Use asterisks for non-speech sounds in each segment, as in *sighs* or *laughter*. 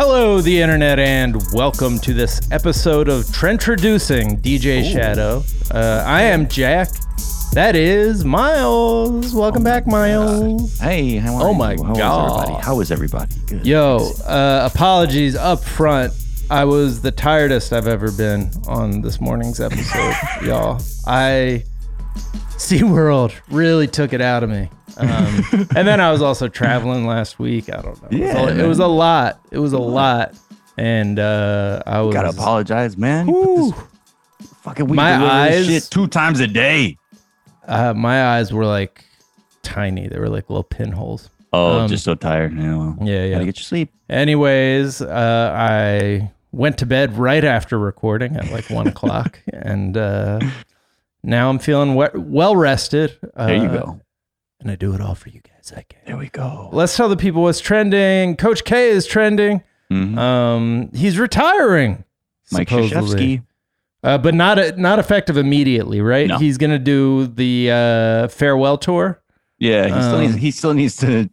Hello, the internet, and welcome to this episode of Trendtroducing DJ Shadow. Uh, I am Jack. That is Miles. Welcome back, Miles. Hey, how are Oh you? my How is God. everybody? How is everybody? Good. Yo, uh, apologies up front. I was the tiredest I've ever been on this morning's episode, *laughs* y'all. I *laughs* SeaWorld really took it out of me. Um, and then I was also traveling last week. I don't know. It was Yeah, a- it was a lot. It was a lot. And uh, I was Gotta apologize, man. Whew. fucking we My eyes- shit two times a day. uh, my eyes were like tiny. They were like little pinholes. Oh, Um, just so tired. Yeah, well, Yeah, yeah. Gotta get your sleep. Anyways, uh, I went to bed right after recording at like one o'clock, *laughs* and uh, now I'm feeling we- well rested. Uh, There you go. And I do it all for you guys. I can. There we go. Let's tell the people what's trending. Coach K is trending. Mhm. Um, he's retiring. Mike supposedly. Krzyzewski. uh, but not not effective immediately, right? No. He's gonna do the uh, farewell tour. Yeah, he still Um, needs. He still needs to.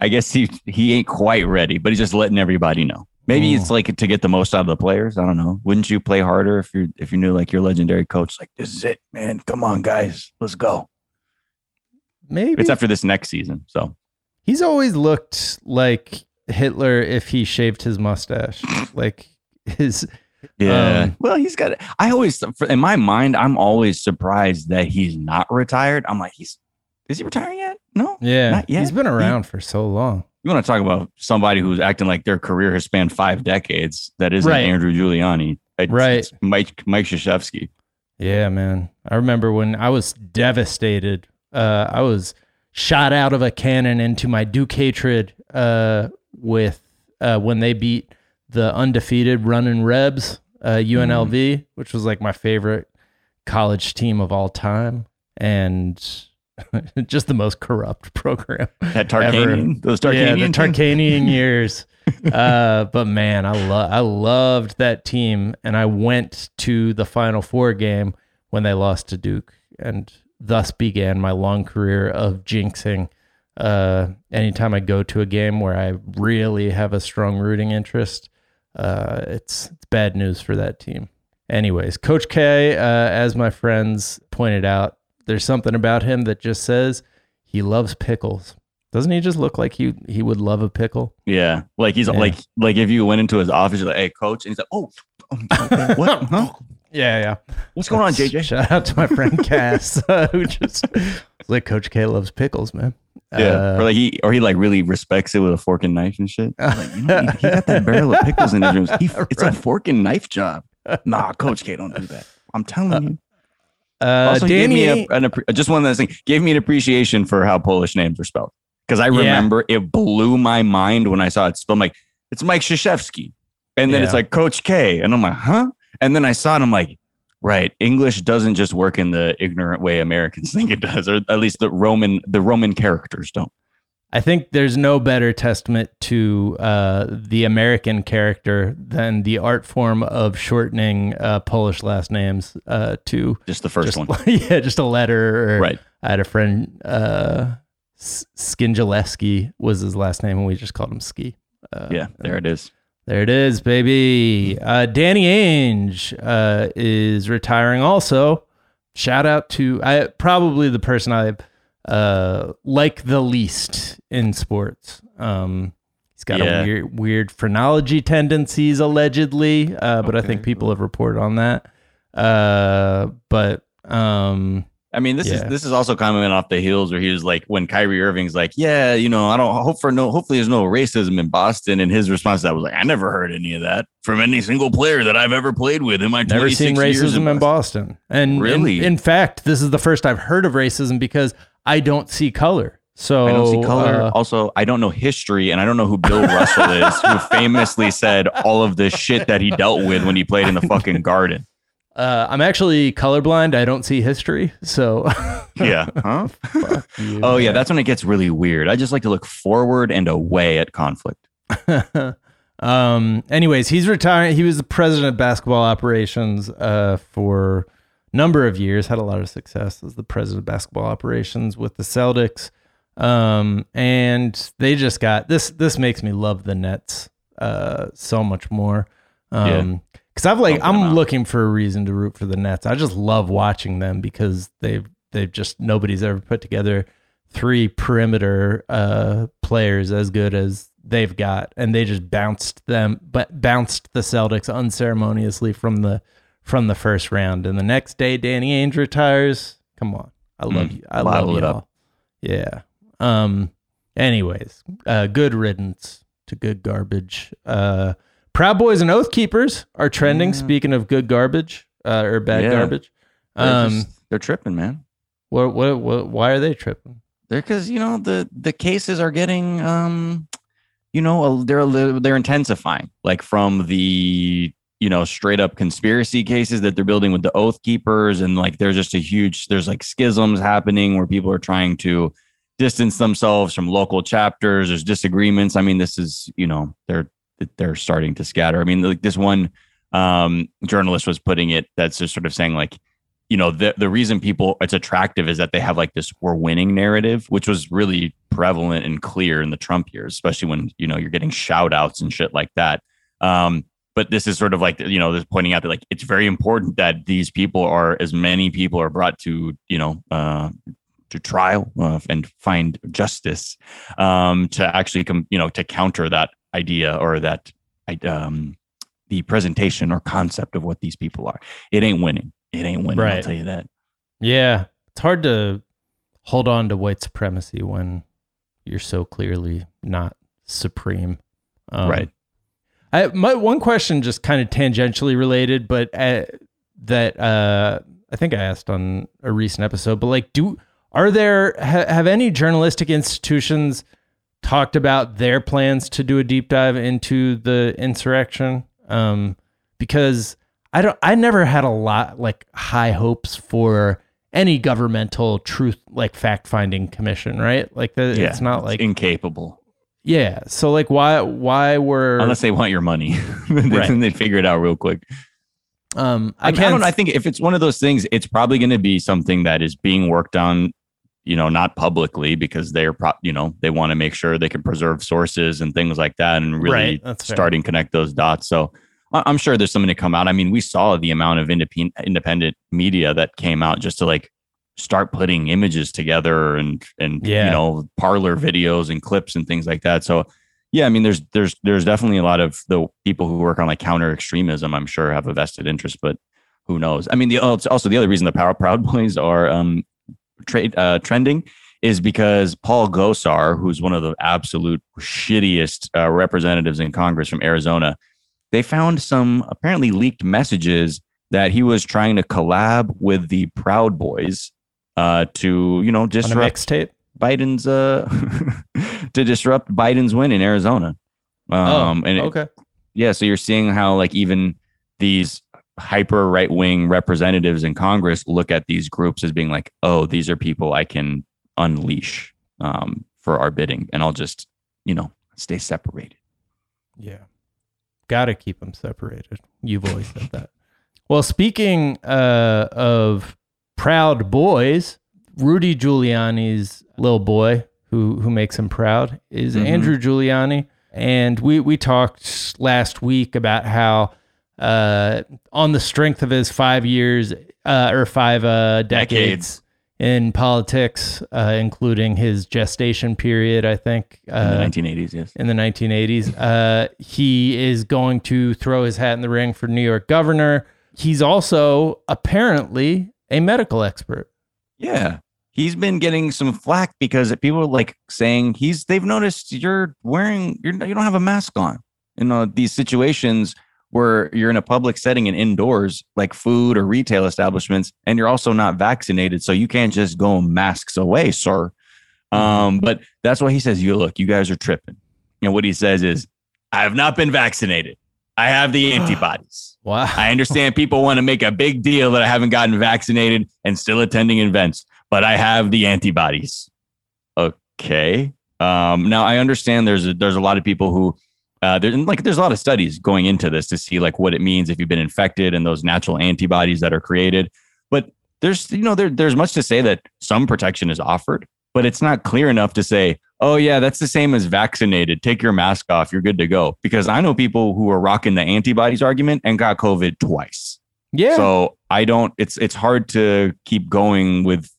I guess he he ain't quite ready, but he's just letting everybody know. Maybe Mm. it's like to get the most out of the players. I don't know. Wouldn't you play harder if you if you knew like your legendary coach? Like this is it, man. Come on, guys, let's go. Maybe It's after this next season, so He's always looked like Hitler if he shaved his mustache. like his Yeah. Um, well, he's got. I always, in my mind, I'm always surprised that he's not retired. I'm like, he's is he retiring yet? No. yeah. Not yet. He's been around for so long. You want to talk about somebody who's acting like their career has spanned five decades? That isn't Right. Andrew Giuliani. It's, Right. it's Mike Mike Krzyzewski. Yeah, man. I remember when I was devastated. Uh, I was shot out of a cannon into my Duke hatred uh, with uh, when they beat the undefeated running Rebs, uh, UNLV, which was like my favorite college team of all time, and *laughs* just the most corrupt *laughs* program. That Tarkanian, those Tarkanian, yeah, the teams? Tarkanian *laughs* years. Uh, but man, I love I loved that team, and I went to the Final Four game when they lost to Duke, and thus began my long career of jinxing. Uh, anytime I go to a game where I really have a strong rooting interest, uh, it's it's bad news for that team. Anyways, Coach K, uh, as my friends pointed out, there's something about him that just says he loves pickles. Doesn't he just look like he he would love a pickle? Yeah, like he's Yeah. like like if you went into his office, you're like, hey, coach, and he's like, oh, *laughs* what? Huh? *laughs* Yeah, yeah. What's going on, JJ? *laughs* Shout out to my friend Cass, *laughs* uh, who just like Coach K loves pickles, man. Yeah, Uh, or like he or he like really respects it with a fork and knife and shit. Like, you know, he, he got that barrel of pickles in his room. He, *laughs* it's a fork and knife job. Nah, Coach K, don't do that. I'm telling you. uh, also, gave me a, an, appre- just one of those things. Gave me an appreciation for how Polish names are spelled because I Yeah. remember it blew my mind when I saw it spelled. I'm like, it's Mike Krzyzewski, and then it's like Coach K, and I'm like, huh? And then I saw it. I'm like, right, English doesn't just work in the ignorant way Americans *laughs* think it does, or at least the Roman the Roman characters don't. I think there's no better testament to uh, the American character than the art form of shortening uh, Polish last names uh, to Just the first just, one, *laughs* yeah, just a letter. Or, right? I had a friend, uh, Skinjaleski was his last name, and we just called him Ski. Uh, Yeah, there it is. There it is, baby. Uh, Danny Ainge uh, is retiring also. Shout out to I probably the person I uh, like the least in sports. Um, he's got Yeah. a weird, weird phrenology tendencies allegedly, uh, but I think people have reported on that. Uh, but um, I mean, this Yeah. is this is also coming off the heels where he was like when Kyrie Irving's like, yeah, you know, I don't hope for no, hopefully there's no racism in Boston, and his response to that was like, I never heard any of that from any single player that I've ever played with in my never 26 seen years racism in Boston. And Really? in, in fact, this is the first I've heard of racism because I don't see color. So I don't see color. uh, also, I don't know history, and I don't know who Bill *laughs* Russell is, who famously said all of the shit that he dealt with when he played in the fucking Garden. Uh, I'm actually colorblind. I don't see history. So, *laughs* Yeah. Huh? you, Oh yeah, that's when it gets really weird. I just like to look forward and away at conflict. *laughs* um. Anyways, he's retiring. He was the president of basketball operations uh, for a number of years. Had a lot of success as the president of basketball operations with the Celtics. Um, and they just got this. This makes me love the Nets. uh, so much more. Yeah. Because I've like I'm out. looking for a reason to root for the Nets. I just love watching them because they've they've just nobody's ever put together three perimeter uh players as good as they've got, and they just bounced them, but bounced the Celtics unceremoniously from the from the first round. And the next day, Danny Ainge retires. Come on, I love Mm, you. I love you all. Yeah. Um. Anyways, uh, good riddance to good garbage. Uh, Proud Boys and Oath Keepers are trending. Yeah. Speaking of good garbage uh, or bad Yeah. garbage, They're, um, just- they're tripping, man. what, what what why are they tripping? They're because you know the the cases are getting um, you know, a, they're a little, they're intensifying. Like from the you know straight up conspiracy cases that they're building with the Oath Keepers, and like there's just a huge there's like schisms happening where people are trying to distance themselves from local chapters. There's disagreements. I mean, this is you know they're they're starting to scatter. I mean, like this one um, journalist was putting it that's just sort of saying like you know the the reason people it's attractive is that they have like this we're winning narrative which was really prevalent and clear in the Trump years especially when you know you're getting shout outs and shit like that um but this is sort of like you know this pointing out that like it's very important that these people are as many people are brought to you know uh to trial uh, and find justice um to actually come you know to counter that idea or that um the presentation or concept of what these people are it ain't winning it ain't winning. I'll tell you that. Yeah, it's hard to hold on to white supremacy when you're so clearly not supreme. Um, Right. I my one question just kind of tangentially related, but uh, that uh, I think I asked on a recent episode. But like, do are there ha, have any journalistic institutions talked about their plans to do a deep dive into the insurrection? Um, because I don't, I never had a lot like high hopes for any governmental truth like fact finding commission, right? Like the, it's not like incapable yeah. So like, why why were unless they want your money. *laughs* then Right. they figure it out real quick. um I, I mean, I don't. I think if it's one of those things, it's probably going to be something that is being worked on, you know, not publicly because they're, pro- you know, they want to make sure they can preserve sources and things like that and really Right, start and connect those dots. So I- I'm sure there's something to come out. I mean, we saw the amount of independent independent media that came out just to like start putting images together and and Yeah. you know Parler videos and clips and things like that. So yeah, I mean, there's there's there's definitely a lot of the people who work on like counter extremism. I'm sure have a vested interest, but who knows? I mean, the oh, also the other reason the Power Proud Boys are um trade uh, trending is because Paul Gosar, who's one of the absolute shittiest uh, representatives in Congress from Arizona, they found some apparently leaked messages that he was trying to collab with the Proud Boys uh, to you know disrupt mixtape. Biden's uh *laughs* to disrupt Biden's win in Arizona. Um oh, and it- okay. yeah, so you're seeing how like even these hyper right wing representatives in Congress look at these groups as being like, oh, these are people I can unleash um for our bidding and I'll just, you know, stay separated. Yeah. Got to keep them separated. You've always said that. Well, speaking uh, of proud boys, Rudy Giuliani's little boy who who makes him proud is Mhm. Andrew Giuliani, and we we talked last week about how uh, on the strength of his five years uh, or five uh, decades, Decades. in politics, uh, including his gestation period, I think In uh, the 1980s, yes. in the 1980s. Uh, he is going to throw his hat in the ring for New York governor. He's also apparently a medical expert. Yeah. He's been getting some flack because people are like saying he's they've noticed you're wearing you're you don't have a mask on in uh, these situations where you're in a public setting and indoors like food or retail establishments and you're also not vaccinated so you can't just go masks away sir um but that's why he says you look you guys are tripping and what he says is I have not been vaccinated I have the *sighs* antibodies Wow. I understand people want to make a big deal that I haven't gotten vaccinated and still attending events, but I have the antibodies. Okay. Um, now I understand there's a, there's a lot of people who uh, there, and, like there's a lot of studies going into this to see like what it means if you've been infected and those natural antibodies that are created. But there's you know there there's much to say that some protection is offered, but it's not clear enough to say oh yeah, that's the same as vaccinated. Take your mask off. You're good to go. Because I know people who are rocking the antibodies argument and got COVID twice. Yeah. So I don't. It's it's hard to keep going with,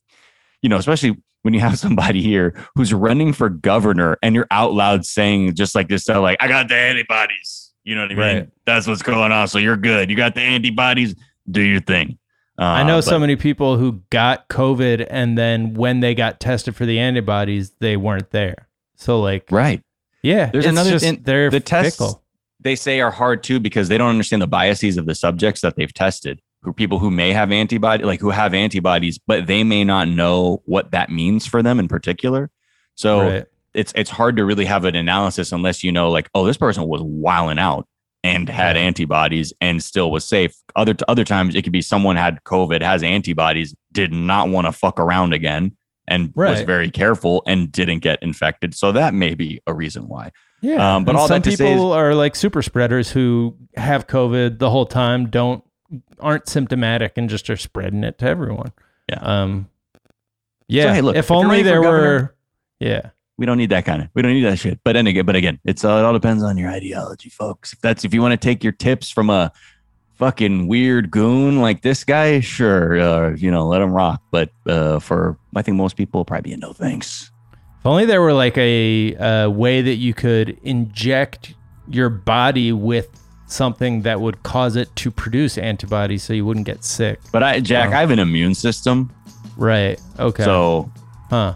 you know, especially when you have somebody here who's running for governor and you're out loud saying just like this stuff, like I got the antibodies. You know what I mean? Right. That's what's going on. So you're good. You got the antibodies. Do your thing. Uh, I know so many people who got COVID and then when they got tested for the antibodies, they weren't there. So like, Right. yeah, There's another just, they're the tests- fickle. they say are hard too because they don't understand the biases of the subjects that they've tested. Who people who may have antibody, like who have antibodies, but they may not know what that means for them in particular. So Right. it's it's hard to really have an analysis unless you know, like, oh, this person was wilding out and had antibodies and still was safe. Other other times it could be someone had COVID, has antibodies, did not want to fuck around again, and was very careful and didn't get infected. So that may be a reason why. Yeah, Um, but and all some people is- are like super spreaders who have COVID the whole time, don't aren't symptomatic, and just are spreading it to everyone. Yeah. Um. Yeah. hey, look, if if only there governor- were. Yeah. We don't need that kind of. We don't need that shit. But again, but again, it's uh, it all depends on your ideology, folks. If that's if you want to take your tips from a fucking weird goon like this guy, sure, uh, you know, let him rock. But uh, for I think most people probably be a no thanks. If only there were like a, a way that you could inject your body with something that would cause it to produce antibodies, so you wouldn't get sick. But I, Jack. I have an immune system, Right. Okay. so huh.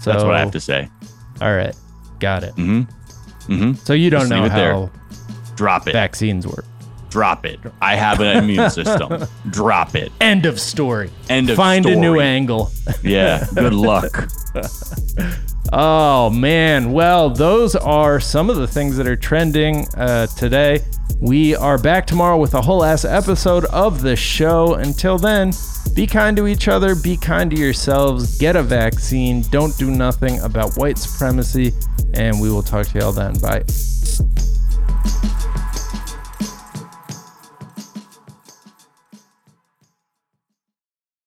So that's what I have to say. All right. Got it. Mm-hmm. Mm-hmm. So you don't Just know it there. how Drop it. vaccines work. Drop it. I have an immune system. *laughs* Drop it. End of story. End of story. Find a new angle. Yeah. Good *laughs* luck. *laughs* Oh man. Well, those are some of the things that are trending uh, today. We are back tomorrow with a whole ass episode of the show. Until then, be kind to each other, be kind to yourselves, get a vaccine, don't do nothing about white supremacy, and we will talk to y'all then. Bye.